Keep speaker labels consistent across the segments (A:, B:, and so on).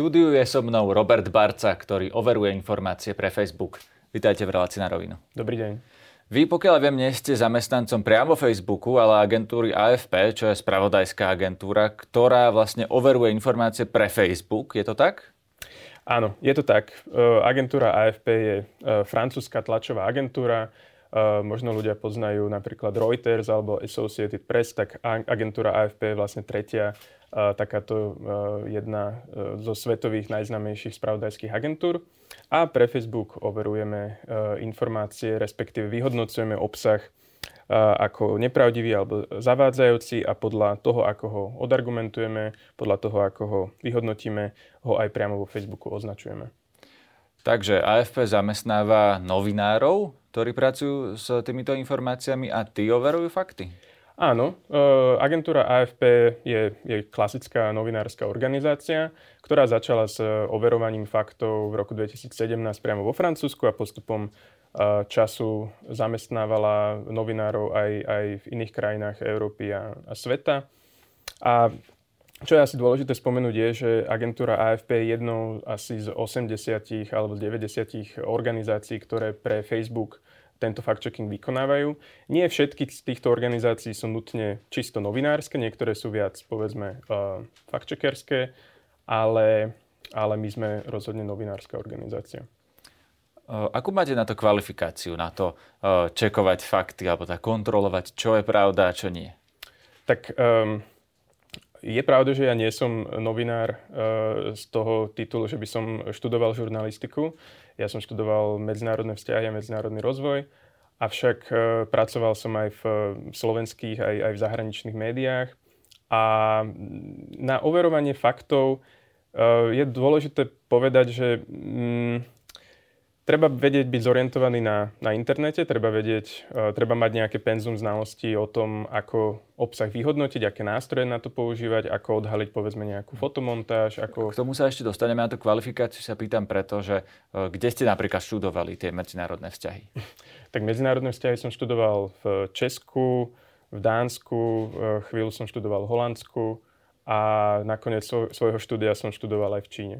A: štúdiu je so mnou Robert Barca, ktorý overuje informácie pre Facebook. Vítajte v relácii na rovinu.
B: Dobrý deň.
A: Vy, pokiaľ viem, nie ste zamestnancom priamo Facebooku, ale agentúry AFP, čo je spravodajská agentúra, ktorá vlastne overuje informácie pre Facebook. Je to tak?
B: Áno, je to tak. E, agentúra AFP je e, francúzska tlačová agentúra. E, možno ľudia poznajú napríklad Reuters alebo Associated Press, tak agentúra AFP je vlastne tretia takáto jedna zo svetových najznámejších spravodajských agentúr. A pre Facebook overujeme informácie, respektíve vyhodnocujeme obsah ako nepravdivý alebo zavádzajúci a podľa toho, ako ho odargumentujeme, podľa toho, ako ho vyhodnotíme, ho aj priamo vo Facebooku označujeme.
A: Takže AFP zamestnáva novinárov, ktorí pracujú s týmito informáciami a tí overujú fakty?
B: Áno, e, agentúra AFP je, je klasická novinárska organizácia, ktorá začala s overovaním faktov v roku 2017 priamo vo Francúzsku a postupom e, času zamestnávala novinárov aj, aj v iných krajinách Európy a, a sveta. A čo je asi dôležité spomenúť je, že agentúra AFP je jednou asi z 80 alebo z 90 organizácií, ktoré pre Facebook tento fact-checking vykonávajú. Nie všetky z týchto organizácií sú nutne čisto novinárske, niektoré sú viac, povedzme, uh, fact-checkerské, ale, ale my sme rozhodne novinárska organizácia.
A: Akú máte na to kvalifikáciu, na to uh, čekovať fakty alebo tak kontrolovať, čo je pravda a čo nie?
B: Tak um, je pravda, že ja nie som novinár uh, z toho titulu, že by som študoval žurnalistiku. Ja som študoval medzinárodné vzťahy a medzinárodný rozvoj, avšak e, pracoval som aj v slovenských, aj, aj v zahraničných médiách. A na overovanie faktov je dôležité povedať, že mm, treba vedieť byť zorientovaný na, na internete, treba vedieť, uh, treba mať nejaké penzum znalostí o tom, ako obsah vyhodnotiť, aké nástroje na to používať, ako odhaliť povedzme nejakú fotomontáž. Ako...
A: K tomu sa ešte dostaneme na tú kvalifikáciu, sa pýtam preto, že uh, kde ste napríklad študovali tie medzinárodné vzťahy?
B: tak medzinárodné vzťahy som študoval v Česku, v Dánsku, uh, chvíľu som študoval v Holandsku a nakoniec svojho štúdia som študoval aj v Číne.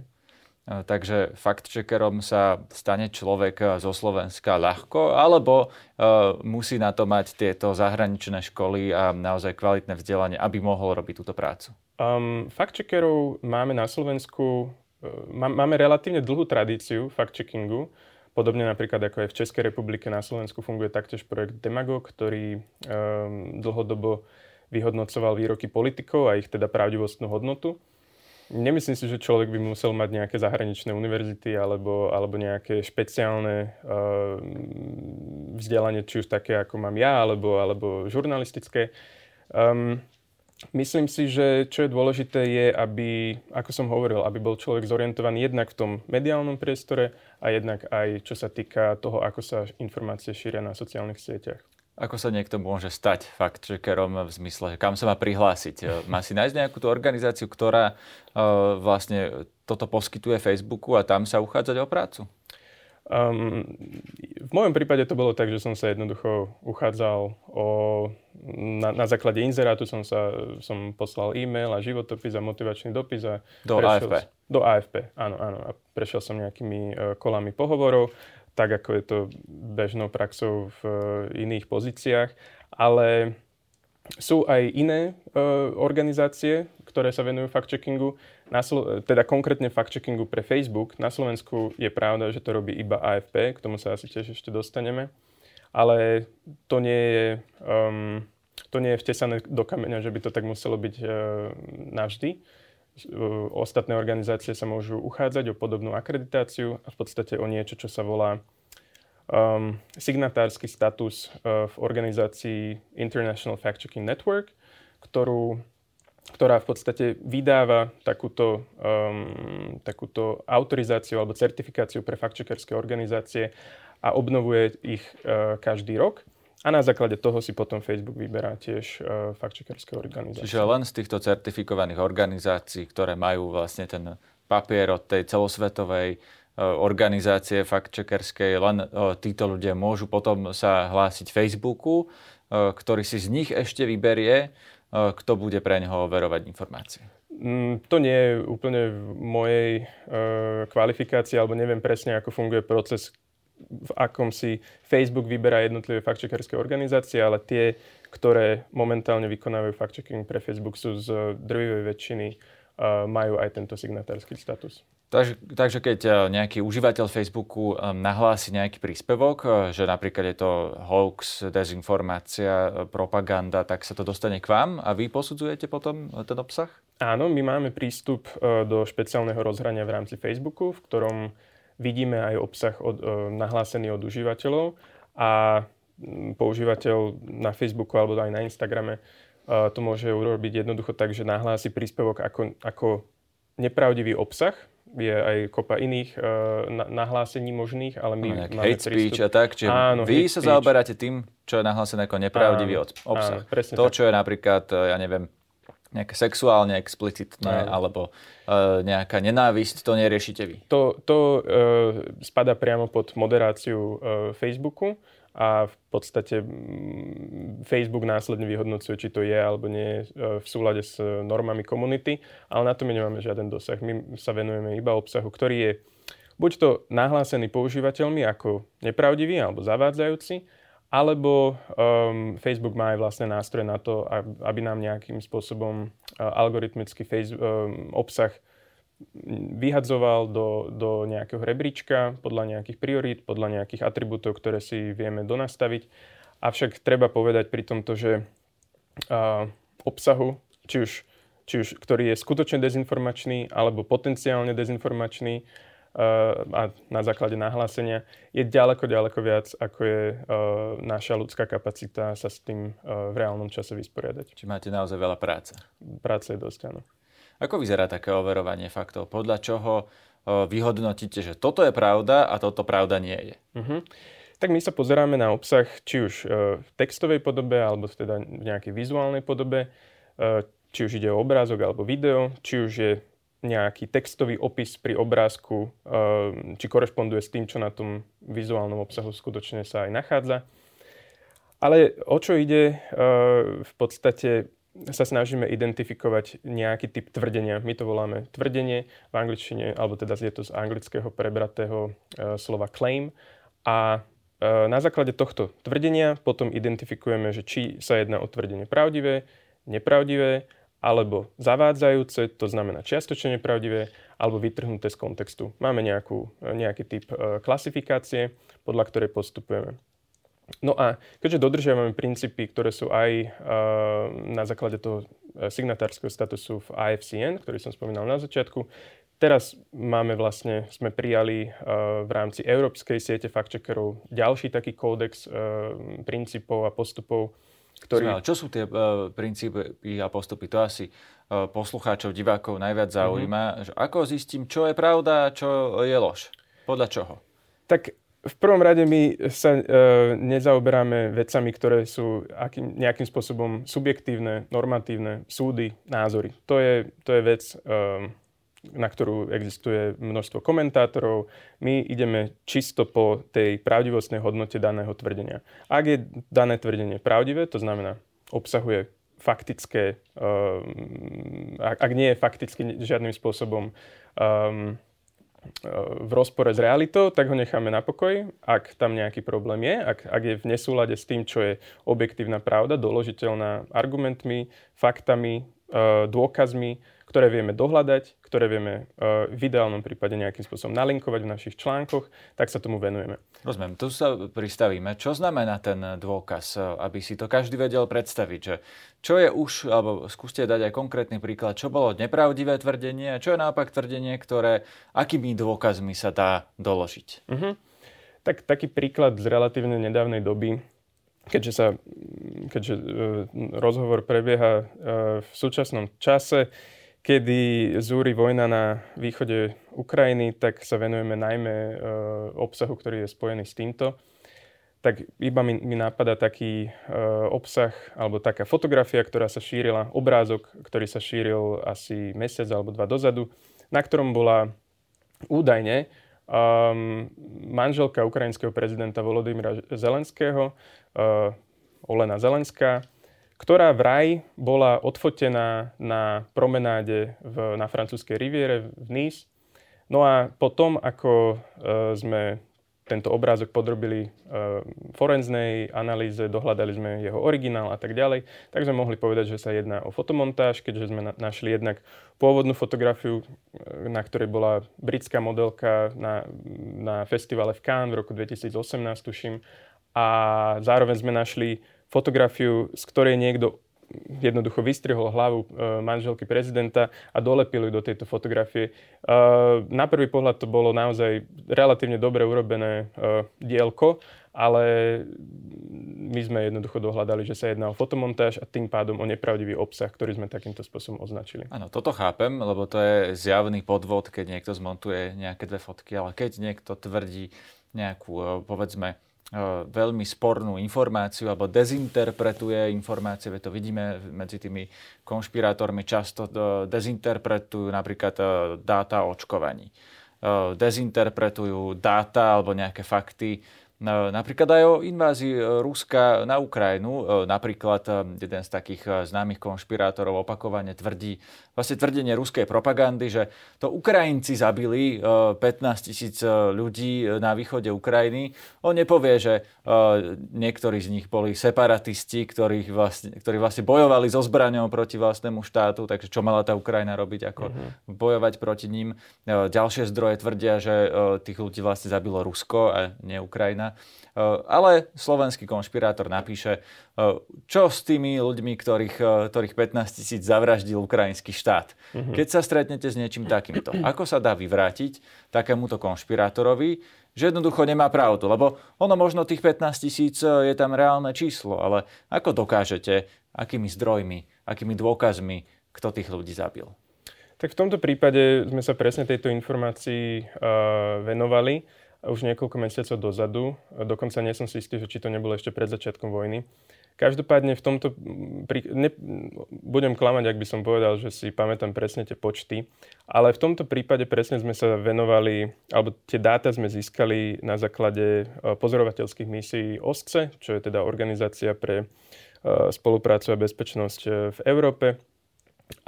A: Takže fact-checkerom sa stane človek zo Slovenska ľahko, alebo uh, musí na to mať tieto zahraničné školy a naozaj kvalitné vzdelanie, aby mohol robiť túto prácu?
B: Um, fact-checkerov máme na Slovensku, uh, máme relatívne dlhú tradíciu fact-checkingu. Podobne napríklad ako aj v Českej republike na Slovensku funguje taktiež projekt Demagog, ktorý um, dlhodobo vyhodnocoval výroky politikov a ich teda pravdivostnú hodnotu. Nemyslím si, že človek by musel mať nejaké zahraničné univerzity alebo, alebo nejaké špeciálne uh, vzdelanie, či už také, ako mám ja, alebo, alebo žurnalistické. Um, myslím si, že čo je dôležité je, aby, ako som hovoril, aby bol človek zorientovaný jednak v tom mediálnom priestore a jednak aj čo sa týka toho, ako sa informácie šíria na sociálnych sieťach.
A: Ako sa niekto môže stať fact-checkerom v zmysle, kam sa má prihlásiť? Má si nájsť nejakú tú organizáciu, ktorá uh, vlastne toto poskytuje Facebooku a tam sa uchádzať o prácu?
B: Um, v mojom prípade to bolo tak, že som sa jednoducho uchádzal o... Na, na základe inzerátu som, sa, som poslal e-mail a životopis a motivačný dopis. A
A: do AFP?
B: Do AFP, áno, áno. A prešiel som nejakými uh, kolami pohovorov tak ako je to bežnou praxou v eh, iných pozíciách, ale sú aj iné uh, organizácie, ktoré sa venujú fact-checkingu, Slo- teda konkrétne fact-checkingu pre Facebook. Na Slovensku je pravda, že to robí iba AFP, k tomu sa asi tiež ešte dostaneme, ale to nie je, um, to nie je vtesané do kameňa, že by to tak muselo byť uh, navždy. Ostatné organizácie sa môžu uchádzať o podobnú akreditáciu a v podstate o niečo, čo sa volá um, signatársky status uh, v organizácii International Fact-Checking Network, ktorú, ktorá v podstate vydáva takúto, um, takúto autorizáciu alebo certifikáciu pre fact-checkerské organizácie a obnovuje ich uh, každý rok. A na základe toho si potom Facebook vyberá tiež uh, fact-checkerské organizácie.
A: Čiže len z týchto certifikovaných organizácií, ktoré majú vlastne ten papier od tej celosvetovej uh, organizácie fact-checkerskej, len uh, títo ľudia môžu potom sa hlásiť Facebooku, uh, ktorý si z nich ešte vyberie, uh, kto bude pre neho overovať informácie.
B: Mm, to nie je úplne v mojej uh, kvalifikácii, alebo neviem presne, ako funguje proces, v akom si Facebook vyberá jednotlivé fact-checkerské organizácie, ale tie, ktoré momentálne vykonávajú fact-checking pre Facebook, sú z drvivej väčšiny uh, majú aj tento signatársky status.
A: Takže, takže keď e, nejaký užívateľ Facebooku e, nahlási nejaký príspevok, e, že napríklad je to hoax, dezinformácia, propaganda, tak sa to dostane k vám a vy posudzujete potom ten obsah?
B: Áno, my máme prístup do špeciálneho rozhrania v rámci Facebooku, v ktorom vidíme aj obsah od, nahlásený od užívateľov a používateľ na Facebooku alebo aj na Instagrame to môže urobiť jednoducho tak, že nahlási príspevok ako, ako nepravdivý obsah, je aj kopa iných uh, nahlásení možných, ale my
A: no, máme hate prístup... speech a tak, čiže áno, vy sa speech. zaoberáte tým, čo je nahlásené ako nepravdivý áno, obsah. Áno, to, tak. čo je napríklad, ja neviem, nejaké sexuálne explicitné áno. alebo uh, nejaká nenávisť, to neriešite vy?
B: To, to uh, spada priamo pod moderáciu uh, Facebooku a v podstate Facebook následne vyhodnocuje, či to je alebo nie e, v súlade s normami komunity, ale na to my nemáme žiaden dosah. My sa venujeme iba obsahu, ktorý je buď to nahlásený používateľmi ako nepravdivý alebo zavádzajúci, alebo um, Facebook má aj vlastné nástroje na to, aby nám nejakým spôsobom uh, algoritmický face, um, obsah vyhadzoval do, do nejakého rebríčka podľa nejakých priorít, podľa nejakých atribútov, ktoré si vieme donastaviť. Avšak treba povedať pri tomto, že uh, obsahu, či už, či už ktorý je skutočne dezinformačný alebo potenciálne dezinformačný a na základe nahlásenia, je ďaleko, ďaleko viac, ako je uh, naša ľudská kapacita sa s tým uh, v reálnom čase vysporiadať.
A: Či máte naozaj veľa práce?
B: Práce je dosť, áno.
A: Ako vyzerá také overovanie faktov? Podľa čoho vyhodnotíte, že toto je pravda a toto pravda nie je? Uh-huh.
B: Tak my sa pozeráme na obsah či už v textovej podobe, alebo teda v nejakej vizuálnej podobe, či už ide o obrázok alebo video, či už je nejaký textový opis pri obrázku, či korešponduje s tým, čo na tom vizuálnom obsahu skutočne sa aj nachádza. Ale o čo ide v podstate sa snažíme identifikovať nejaký typ tvrdenia. My to voláme tvrdenie v angličtine, alebo teda je to z anglického prebratého e, slova claim. A na základe tohto tvrdenia potom identifikujeme, že či sa jedná o tvrdenie pravdivé, nepravdivé, alebo zavádzajúce, to znamená čiastočne nepravdivé, alebo vytrhnuté z kontextu. Máme nejakú, e, nejaký typ e, klasifikácie, podľa ktorej postupujeme. No a keďže dodržiavame princípy, ktoré sú aj uh, na základe toho eh, signatárskeho statusu v IFCN, ktorý som spomínal na začiatku, teraz máme vlastne, sme prijali v rámci Európskej siete fact-checkerov ďalší taký kódex princípov a postupov,
A: ktorý... Čo sú tie uh, princípy a postupy? To asi uh, poslucháčov, divákov najviac zaujíma. Mm-hmm. Že ako zistím, čo je pravda a čo je lož? Podľa čoho?
B: Tak v prvom rade my sa e, nezaoberáme vecami, ktoré sú akým, nejakým spôsobom subjektívne, normatívne, súdy, názory. To je, to je vec, e, na ktorú existuje množstvo komentátorov. My ideme čisto po tej pravdivostnej hodnote daného tvrdenia. Ak je dané tvrdenie pravdivé, to znamená obsahuje faktické, e, ak, nie je fakticky žiadnym spôsobom um, v rozpore s realitou, tak ho necháme na pokoji. Ak tam nejaký problém je, ak, ak je v nesúlade s tým, čo je objektívna pravda, doložiteľná argumentmi, faktami, e, dôkazmi, ktoré vieme dohľadať, ktoré vieme uh, v ideálnom prípade nejakým spôsobom nalinkovať v našich článkoch, tak sa tomu venujeme.
A: Rozumiem, tu sa pristavíme. Čo znamená ten dôkaz, e, aby si to každý vedel predstaviť? Že čo je už, alebo skúste dať aj konkrétny príklad, čo bolo nepravdivé tvrdenie a čo je naopak tvrdenie, ktoré akými dôkazmi sa dá doložiť? Uh-huh.
B: Tak taký príklad z relatívne nedávnej doby, keďže, sa, keďže uh, rozhovor prebieha uh, v súčasnom čase, kedy zúri vojna na východe Ukrajiny, tak sa venujeme najmä e, obsahu, ktorý je spojený s týmto. Tak iba mi, mi napadá taký e, obsah alebo taká fotografia, ktorá sa šírila, obrázok, ktorý sa šíril asi mesiac alebo dva dozadu, na ktorom bola údajne um, manželka ukrajinského prezidenta Volodymyra Zelenského, uh, Olena Zelenská, ktorá vraj bola odfotená na promenáde v, na francúzskej riviere v Nice. No a potom, ako e, sme tento obrázok podrobili uh, forenznej analýze, dohľadali sme jeho originál a tak ďalej, tak sme mohli povedať, že sa jedná o fotomontáž, keďže sme na- našli jednak pôvodnú fotografiu, na ktorej bola britská modelka na, na festivale v Cannes v roku 2018, tuším, a zároveň sme našli fotografiu, z ktorej niekto jednoducho vystrihol hlavu e, manželky prezidenta a dolepil ju do tejto fotografie. E, na prvý pohľad to bolo naozaj relatívne dobre urobené e, dielko, ale my sme jednoducho dohľadali, že sa jedná o fotomontáž a tým pádom o nepravdivý obsah, ktorý sme takýmto spôsobom označili.
A: Áno, toto chápem, lebo to je zjavný podvod, keď niekto zmontuje nejaké dve fotky, ale keď niekto tvrdí nejakú, povedzme, veľmi spornú informáciu alebo dezinterpretuje informácie, to vidíme medzi tými konšpirátormi, často e, dezinterpretujú napríklad e, dáta o očkovaní. Dezinterpretujú dáta alebo nejaké fakty Napríklad aj o invázii e, Ruska na Ukrajinu. E, napríklad e, jeden z takých známych konšpirátorov opakovane tvrdí, vlastne tvrdenie ruskej propagandy, že to Ukrajinci zabili 15 tisíc ľudí na východe Ukrajiny. On nepovie, že niektorí z nich boli separatisti, ktorí vlastne, ktorí vlastne bojovali so zbraňou proti vlastnému štátu, takže čo mala tá Ukrajina robiť, ako uh-huh. bojovať proti ním. Ďalšie zdroje tvrdia, že tých ľudí vlastne zabilo Rusko a nie Ukrajina. Eh, ale slovenský konšpirátor napíše, eh, čo s tými ľuďmi, ktorých, eh, ktorých 15 tisíc zavraždil ukrajinský štát. Mm-hmm. Keď sa stretnete s niečím takýmto, ako sa dá vyvrátiť takémuto konšpirátorovi, že jednoducho nemá pravdu, lebo ono možno tých 15 tisíc je tam reálne číslo, ale ako dokážete, akými zdrojmi, akými dôkazmi, kto tých ľudí zabil?
B: Tak v tomto prípade sme sa presne tejto informácii uh, venovali už niekoľko mesiacov dozadu. Dokonca nie som si istý, že či to nebolo ešte pred začiatkom vojny. Každopádne v tomto, pri, ne, budem klamať, ak by som povedal, že si pamätám presne tie počty, ale v tomto prípade presne sme sa venovali, alebo tie dáta sme získali na základe e, pozorovateľských misií OSCE, čo je teda organizácia pre e, spoluprácu a bezpečnosť e, v Európe.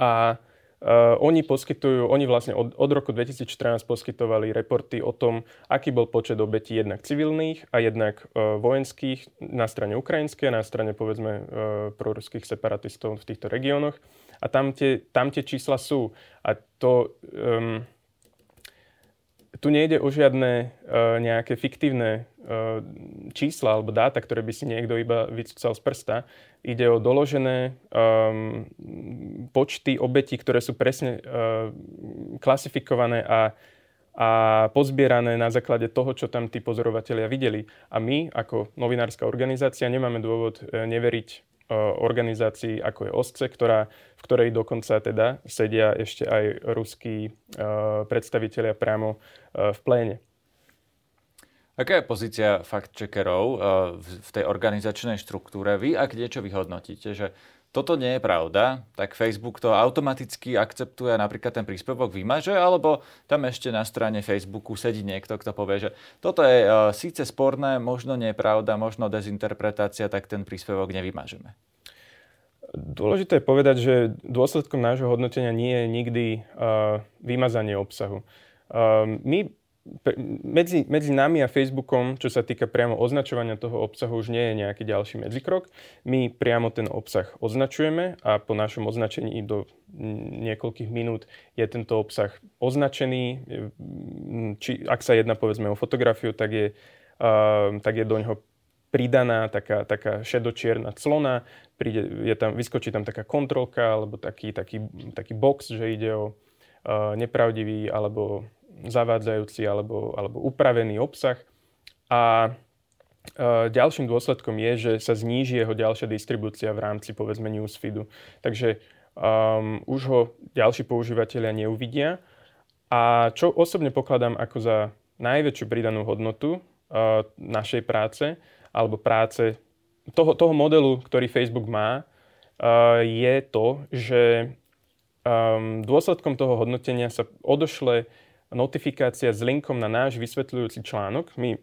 B: A Uh, oni poskytujú, oni vlastne od, od roku 2014 poskytovali reporty o tom, aký bol počet obetí jednak civilných a jednak uh, vojenských na strane ukrajinskej a na strane povedzme uh, proruských separatistov v týchto regiónoch. A tam tie, tam tie čísla sú. A to... Um, tu nejde o žiadne uh, nejaké fiktívne uh, čísla alebo dáta, ktoré by si niekto iba vycúcal z prsta. Ide o doložené um, počty obetí, ktoré sú presne uh, klasifikované a, a pozbierané na základe toho, čo tam tí pozorovatelia videli. A my, ako novinárska organizácia, nemáme dôvod neveriť organizácií ako je OSCE, ktorá, v ktorej dokonca teda sedia ešte aj ruskí predstavitelia priamo v pléne.
A: Aká je pozícia fact-checkerov v tej organizačnej štruktúre? Vy, ak niečo vyhodnotíte, že toto nie je pravda, tak Facebook to automaticky akceptuje a napríklad ten príspevok vymaže, alebo tam ešte na strane Facebooku sedí niekto, kto povie, že toto je uh, síce sporné, možno nie je pravda, možno dezinterpretácia, tak ten príspevok nevymažeme.
B: Dôležité je povedať, že dôsledkom nášho hodnotenia nie je nikdy uh, vymazanie obsahu. Uh, my medzi, medzi nami a Facebookom, čo sa týka priamo označovania toho obsahu, už nie je nejaký ďalší medzikrok. My priamo ten obsah označujeme a po našom označení do niekoľkých minút je tento obsah označený. Či, ak sa jedná povedzme o fotografiu, tak je, uh, tak je do ňoho pridaná taká, taká šedočierna clona, príde, je tam, vyskočí tam taká kontrolka alebo taký, taký, taký box, že ide o uh, nepravdivý alebo zavádzajúci alebo, alebo upravený obsah. A e, ďalším dôsledkom je, že sa zníži jeho ďalšia distribúcia v rámci povedzme newsfeedu. Takže um, už ho ďalší používateľia neuvidia. A čo osobne pokladám ako za najväčšiu pridanú hodnotu uh, našej práce alebo práce toho, toho modelu, ktorý Facebook má, uh, je to, že um, dôsledkom toho hodnotenia sa odošle notifikácia s linkom na náš vysvetľujúci článok. My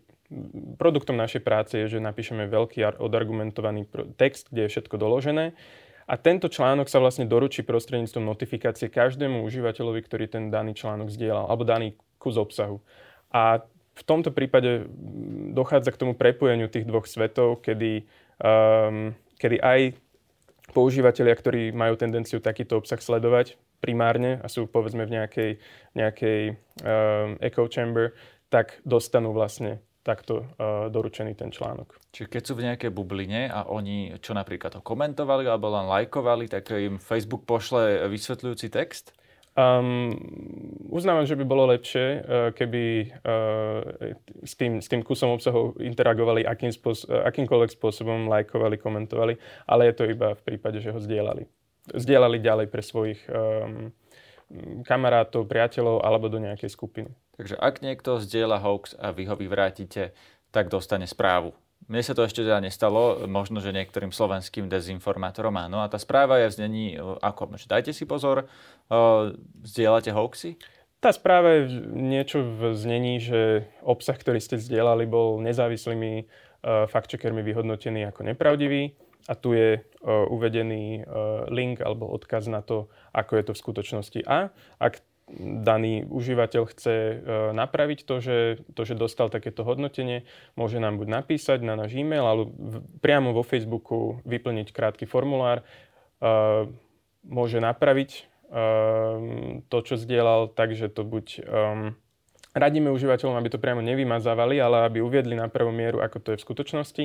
B: produktom našej práce je, že napíšeme veľký odargumentovaný text, kde je všetko doložené. A tento článok sa vlastne doručí prostredníctvom notifikácie každému užívateľovi, ktorý ten daný článok zdieľal, alebo daný kus obsahu. A v tomto prípade dochádza k tomu prepojeniu tých dvoch svetov, kedy, um, kedy aj používateľia, ktorí majú tendenciu takýto obsah sledovať primárne a sú povedzme v nejakej, nejakej um, echo chamber, tak dostanú vlastne takto uh, doručený ten článok.
A: Čiže keď sú v nejakej bubline a oni čo napríklad to komentovali alebo len lajkovali, tak im Facebook pošle vysvetľujúci text?
B: Um, uznávam, že by bolo lepšie, uh, keby uh, s, tým, s tým kusom obsahu interagovali akým spôs- uh, akýmkoľvek spôsobom, lajkovali, komentovali, ale je to iba v prípade, že ho zdieľali. Zdieľali ďalej pre svojich um, kamarátov, priateľov alebo do nejakej skupiny.
A: Takže ak niekto zdieľa hoax a vy ho vyvrátite, tak dostane správu. Mne sa to ešte teda nestalo, možno, že niektorým slovenským dezinformátorom áno. A tá správa je v znení, e, ako, že dajte si pozor, uh, zdieľate hoaxy?
B: Tá správa je niečo v znení, že obsah, ktorý ste zdieľali, bol nezávislými uh, fact-checkermi vyhodnotený ako nepravdivý a tu je uh, uvedený uh, link alebo odkaz na to, ako je to v skutočnosti. A ak daný užívateľ chce e, napraviť to že, to, že dostal takéto hodnotenie, môže nám buď napísať na náš e-mail, alebo priamo vo Facebooku vyplniť krátky formulár. E, môže napraviť e, to, čo zdieľal, takže to buď radíme užívateľom, aby to priamo nevymazávali, ale aby uviedli na prvú mieru, ako to je v skutočnosti,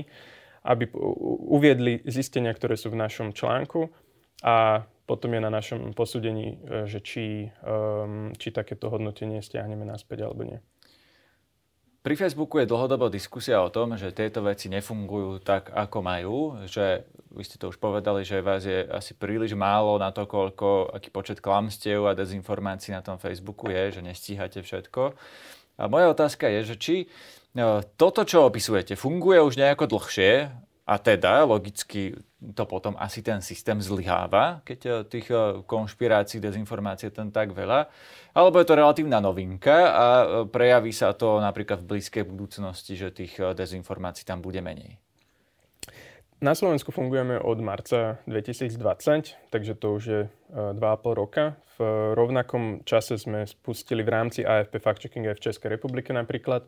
B: aby uviedli zistenia, ktoré sú v našom článku a potom je na našom posúdení, e, že či, um, či takéto hodnotenie stiahneme naspäť alebo nie.
A: Pri Facebooku je dlhodobo diskusia o tom, že tieto veci nefungujú tak, ako majú, že vy ste to už povedali, že vás je asi príliš málo na to, koľko, aký počet klamstiev a dezinformácií na tom Facebooku je, že nestíhate všetko. A moja otázka je, že či toto, čo opisujete, funguje už nejako dlhšie a teda logicky to potom asi ten systém zlyháva, keď eh, tých eh, konšpirácií, dezinformácií je tam tak veľa. Alebo je to relatívna novinka a prejaví sa to napríklad v blízkej budúcnosti, že tých dezinformácií tam bude menej.
B: Na Slovensku fungujeme od marca 2020, takže to už je 2,5 roka. V rovnakom čase sme spustili v rámci AFP fact-checking aj v Českej republike napríklad.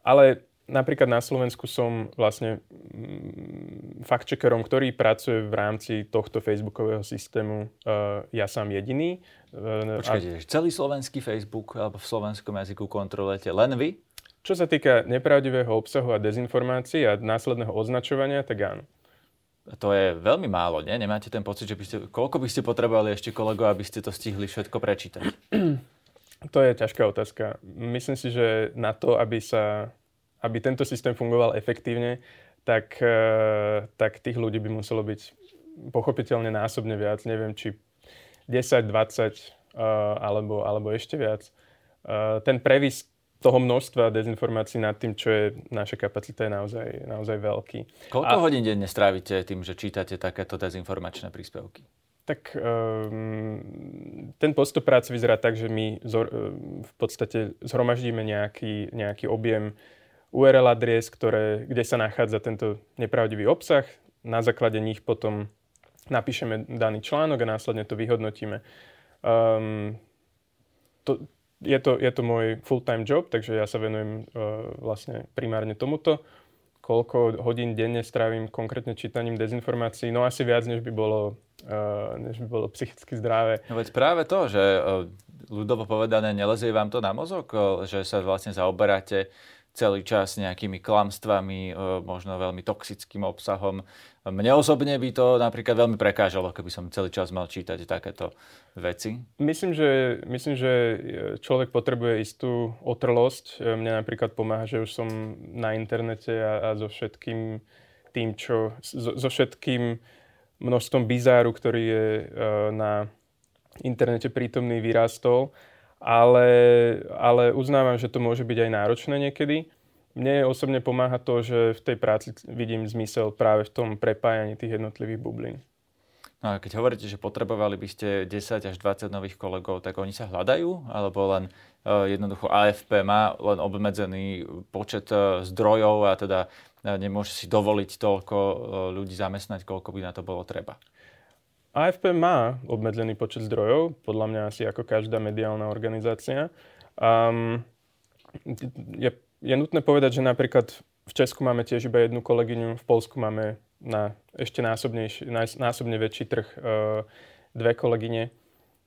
B: Ale napríklad na Slovensku som vlastne mm, fact-checkerom, ktorý pracuje v rámci tohto facebookového systému uh, ja sám jediný.
A: Uh, Počkajte, a... celý slovenský Facebook alebo v slovenskom jazyku kontrolujete len vy?
B: Čo sa týka nepravdivého obsahu a dezinformácií a následného označovania, tak áno.
A: To je veľmi málo, nie? Nemáte ten pocit, že by ste, koľko by ste potrebovali ešte kolegov, aby ste to stihli všetko prečítať?
B: To je ťažká otázka. Myslím si, že na to, aby sa aby tento systém fungoval efektívne, tak, eh, tak tých ľudí by muselo byť pochopiteľne násobne viac. Neviem, či 10, 20 eh, alebo, alebo ešte viac. Eh, ten previs toho množstva dezinformácií nad tým, čo je naša kapacita, je naozaj, naozaj veľký.
A: Koľko A... hodín denne strávite tým, že čítate takéto dezinformačné príspevky?
B: Tak um, ten postup práce vyzerá tak, že my zor, v podstate zhromaždíme nejaký, nejaký objem URL adries, ktoré, kde sa nachádza tento nepravdivý obsah. Na základe nich potom napíšeme daný článok a následne to vyhodnotíme. Um, to, je, to, je to môj full-time job, takže ja sa venujem uh, vlastne primárne tomuto. Koľko hodín denne strávim konkrétne čítaním dezinformácií? No asi viac, než by bolo, než by bolo psychicky zdravé.
A: No veď práve to, že uh, ľudovo povedané, nelezie vám to na mozog, uh, že sa vlastne zaoberáte celý čas nejakými klamstvami, možno veľmi toxickým obsahom. Mne osobne by to napríklad veľmi prekážalo, keby som celý čas mal čítať takéto veci.
B: Myslím, že, myslím, že človek potrebuje istú otrlosť. Mne napríklad pomáha, že už som na internete a, a so všetkým tým, čo, so, so všetkým množstvom bizáru, ktorý je uh, na internete prítomný, vyrastol ale, ale uznávam, že to môže byť aj náročné niekedy. Mne osobne pomáha to, že v tej práci vidím zmysel práve v tom prepájaní tých jednotlivých bublín.
A: No a keď hovoríte, že potrebovali by ste 10 až 20 nových kolegov, tak oni sa hľadajú? Alebo len uh, jednoducho AFP má len obmedzený počet uh, zdrojov a teda uh, nemôže si dovoliť toľko uh, ľudí zamestnať, koľko by na to bolo treba?
B: AFP má obmedzený počet zdrojov, podľa mňa asi ako každá mediálna organizácia. Um, je, je nutné povedať, že napríklad v Česku máme tiež iba jednu kolegyňu, v Polsku máme na ešte násobne väčší trh uh, dve kolegyne.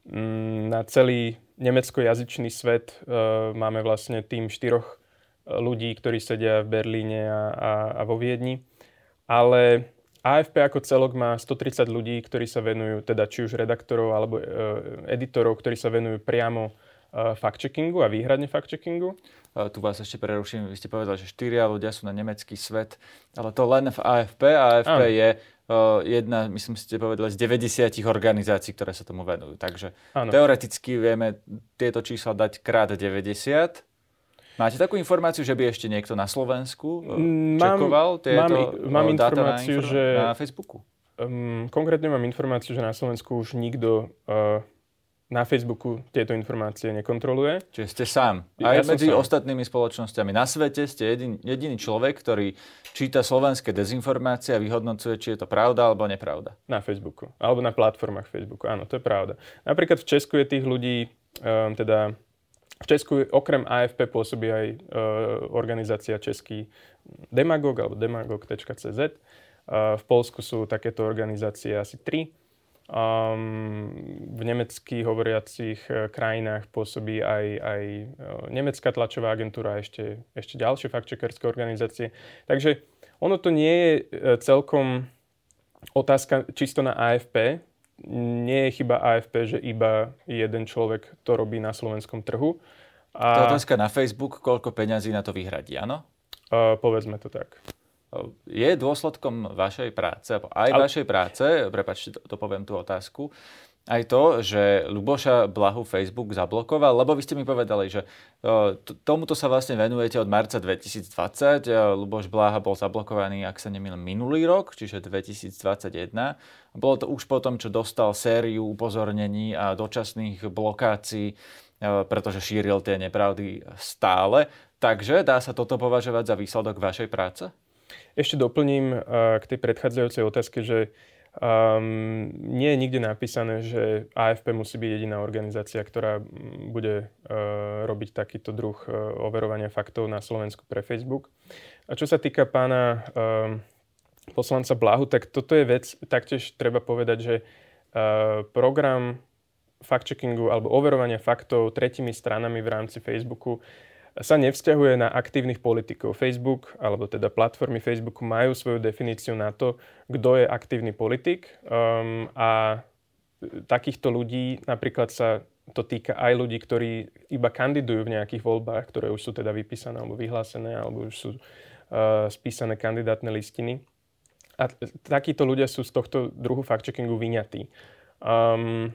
B: Um, na celý nemeckojazyčný svet uh, máme vlastne tým štyroch ľudí, ktorí sedia v Berlíne a, a, a vo Viedni. Ale AFP ako celok má 130 ľudí, ktorí sa venujú, teda či už redaktorov alebo e, editorov, ktorí sa venujú priamo e, fact-checkingu a výhradne fact-checkingu.
A: E, tu vás ešte preruším, vy ste povedali, že štyria ľudia sú na nemecký svet, ale to len v AFP. AFP Áno. je uh, jedna, myslím si, ste povedali, z 90 organizácií, ktoré sa tomu venujú. Takže Áno. teoreticky vieme tieto čísla dať krát 90 Máte takú informáciu, že by ešte niekto na Slovensku eh, mám, čekoval tieto mám, mám eh, informáciu, na, že, na Facebooku?
B: Um, konkrétne mám informáciu, že na Slovensku už nikto uh, na Facebooku tieto informácie nekontroluje.
A: Čiže ste sám. Aj ja medzi sám. ostatnými spoločnosťami na svete ste jedin, jediný človek, ktorý číta slovenské dezinformácie a vyhodnocuje, či je to pravda alebo nepravda.
B: Na Facebooku. Alebo na platformách Facebooku. Áno, to je pravda. Napríklad v Česku je tých ľudí, um, teda v Česku okrem AFP pôsobí aj e, organizácia Český demagog alebo demagog.cz. E, v Polsku sú takéto organizácie asi tri. Um, v nemeckých hovoriacich e, krajinách pôsobí aj, aj e, nemecká tlačová agentúra a ešte, ešte ďalšie faktčekerské organizácie. Takže ono to nie je e, celkom otázka čisto na AFP, nie je chyba AFP, že iba jeden človek to robí na slovenskom trhu.
A: A... To je otázka na Facebook, koľko peňazí na to vyhradí, áno?
B: Uh, povedzme to tak.
A: Je dôsledkom vašej práce, aj Ale... vašej práce, prepačte, to, to poviem tú otázku, aj to, že Luboša Blahu Facebook zablokoval, lebo vy ste mi povedali, že tomuto sa vlastne venujete od marca 2020. Luboš Blaha bol zablokovaný, ak sa nemýlim, minulý rok, čiže 2021. Bolo to už potom, čo dostal sériu upozornení a dočasných blokácií, pretože šíril tie nepravdy stále. Takže dá sa toto považovať za výsledok vašej práce?
B: Ešte doplním k tej predchádzajúcej otázke, že Um, nie je nikde napísané, že AFP musí byť jediná organizácia, ktorá bude uh, robiť takýto druh uh, overovania faktov na Slovensku pre Facebook. A čo sa týka pána uh, poslanca Blahu, tak toto je vec, taktiež treba povedať, že uh, program fact-checkingu alebo overovania faktov tretimi stranami v rámci Facebooku sa nevzťahuje na aktívnych politikov. Facebook, alebo teda platformy Facebooku majú svoju definíciu na to, kto je aktívny politik um, a takýchto ľudí napríklad sa to týka aj ľudí, ktorí iba kandidujú v nejakých voľbách, ktoré už sú teda vypísané alebo vyhlásené, alebo už sú uh, spísané kandidátne listiny. A takíto ľudia sú z tohto druhu fact-checkingu vyňatí. Um,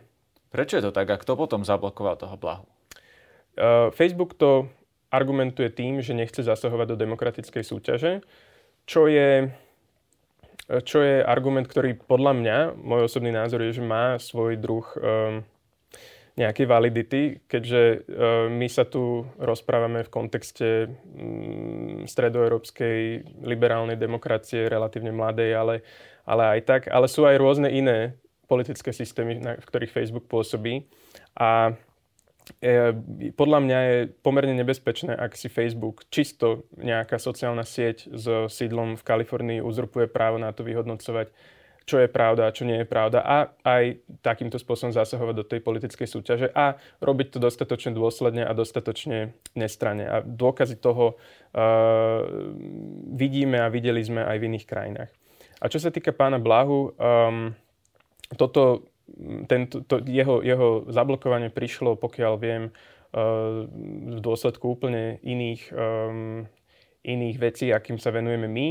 A: Prečo je to tak a kto potom zablokoval toho blahu?
B: Uh, Facebook to argumentuje tým, že nechce zasahovať do demokratickej súťaže, čo je, čo je argument, ktorý podľa mňa, môj osobný názor je, že má svoj druh um, nejakej validity, keďže uh, my sa tu rozprávame v kontexte um, stredoeurópskej liberálnej demokracie, relatívne mladej, ale, ale aj tak. Ale sú aj rôzne iné politické systémy, na, v ktorých Facebook pôsobí. A podľa mňa je pomerne nebezpečné, ak si Facebook čisto nejaká sociálna sieť s sídlom v Kalifornii uzurpuje právo na to vyhodnocovať, čo je pravda a čo nie je pravda a aj takýmto spôsobom zasahovať do tej politickej súťaže a robiť to dostatočne dôsledne a dostatočne nestranne. A dôkazy toho uh, vidíme a videli sme aj v iných krajinách. A čo sa týka pána Blahu, um, toto tento, to, jeho, jeho zablokovanie prišlo, pokiaľ viem, uh, v dôsledku úplne iných, um, iných vecí, akým sa venujeme my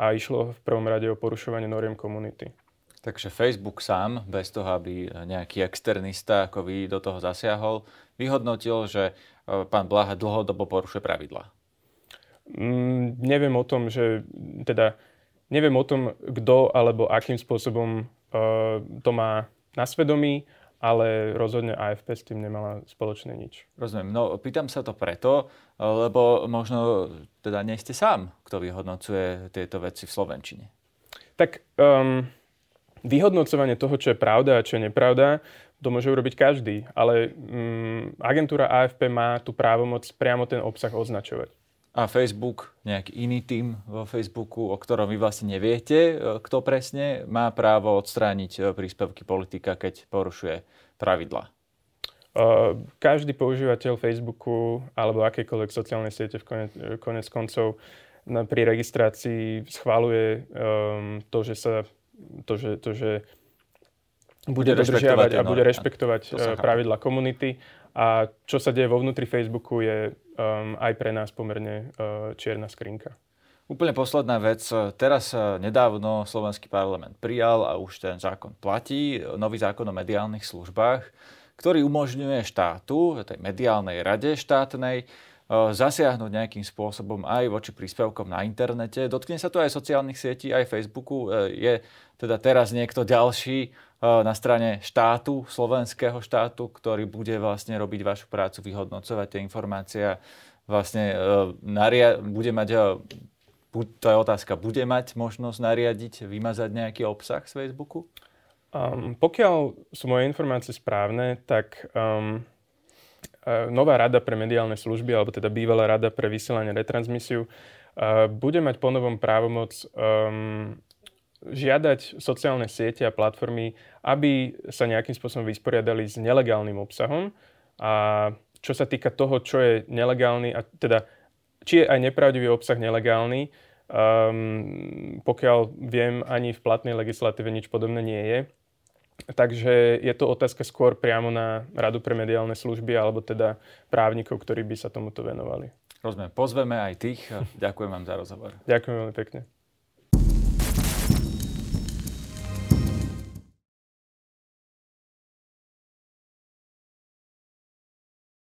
B: a išlo v prvom rade o porušovanie noriem komunity.
A: Takže Facebook sám, bez toho, aby nejaký externista ako vy do toho zasiahol, vyhodnotil, že uh, pán Blaha dlhodobo porušuje pravidlá.
B: Mm, neviem o tom, že teda neviem o tom, kto alebo akým spôsobom to má na svedomí, ale rozhodne AFP s tým nemala spoločné nič.
A: Rozumiem. No, pýtam sa to preto, lebo možno teda nie ste sám, kto vyhodnocuje tieto veci v Slovenčine.
B: Tak um, vyhodnocovanie toho, čo je pravda a čo je nepravda, to môže urobiť každý, ale um, agentúra AFP má tú právomoc priamo ten obsah označovať
A: a Facebook, nejaký iný tým vo Facebooku, o ktorom vy vlastne neviete, e, kto presne má právo odstrániť e, príspevky politika, keď porušuje pravidla?
B: Uh, každý používateľ Facebooku alebo akejkoľvek sociálnej siete v konec, konec koncov pri registrácii schváluje um, to, že sa to, že, to, že bude, bude dodržiavať a bude rešpektovať pravidla komunity. A čo sa deje vo vnútri Facebooku je um, aj pre nás pomerne uh, čierna skrinka.
A: Úplne posledná vec. Teraz uh, nedávno Slovenský parlament prijal a už ten zákon platí, nový zákon o mediálnych službách, ktorý umožňuje štátu, tej mediálnej rade štátnej, uh, zasiahnuť nejakým spôsobom aj voči príspevkom na internete. Dotkne sa to aj sociálnych sietí, aj Facebooku. Uh, je teda teraz niekto ďalší na strane štátu, slovenského štátu, ktorý bude vlastne robiť vašu prácu, vyhodnocovať tie informácie a vlastne naria- bude mať, to je otázka, bude mať možnosť nariadiť, vymazať nejaký obsah z Facebooku?
B: Um, pokiaľ sú moje informácie správne, tak um, nová rada pre mediálne služby, alebo teda bývalá rada pre vysielanie retransmisiu, uh, bude mať ponovom právomoc um, žiadať sociálne siete a platformy, aby sa nejakým spôsobom vysporiadali s nelegálnym obsahom. A čo sa týka toho, čo je nelegálny, a teda či je aj nepravdivý obsah nelegálny, um, pokiaľ viem, ani v platnej legislatíve nič podobné nie je. Takže je to otázka skôr priamo na Radu pre mediálne služby alebo teda právnikov, ktorí by sa tomuto venovali.
A: Rozumiem. Pozveme aj tých. Ďakujem vám za rozhovor.
B: Ďakujem veľmi pekne.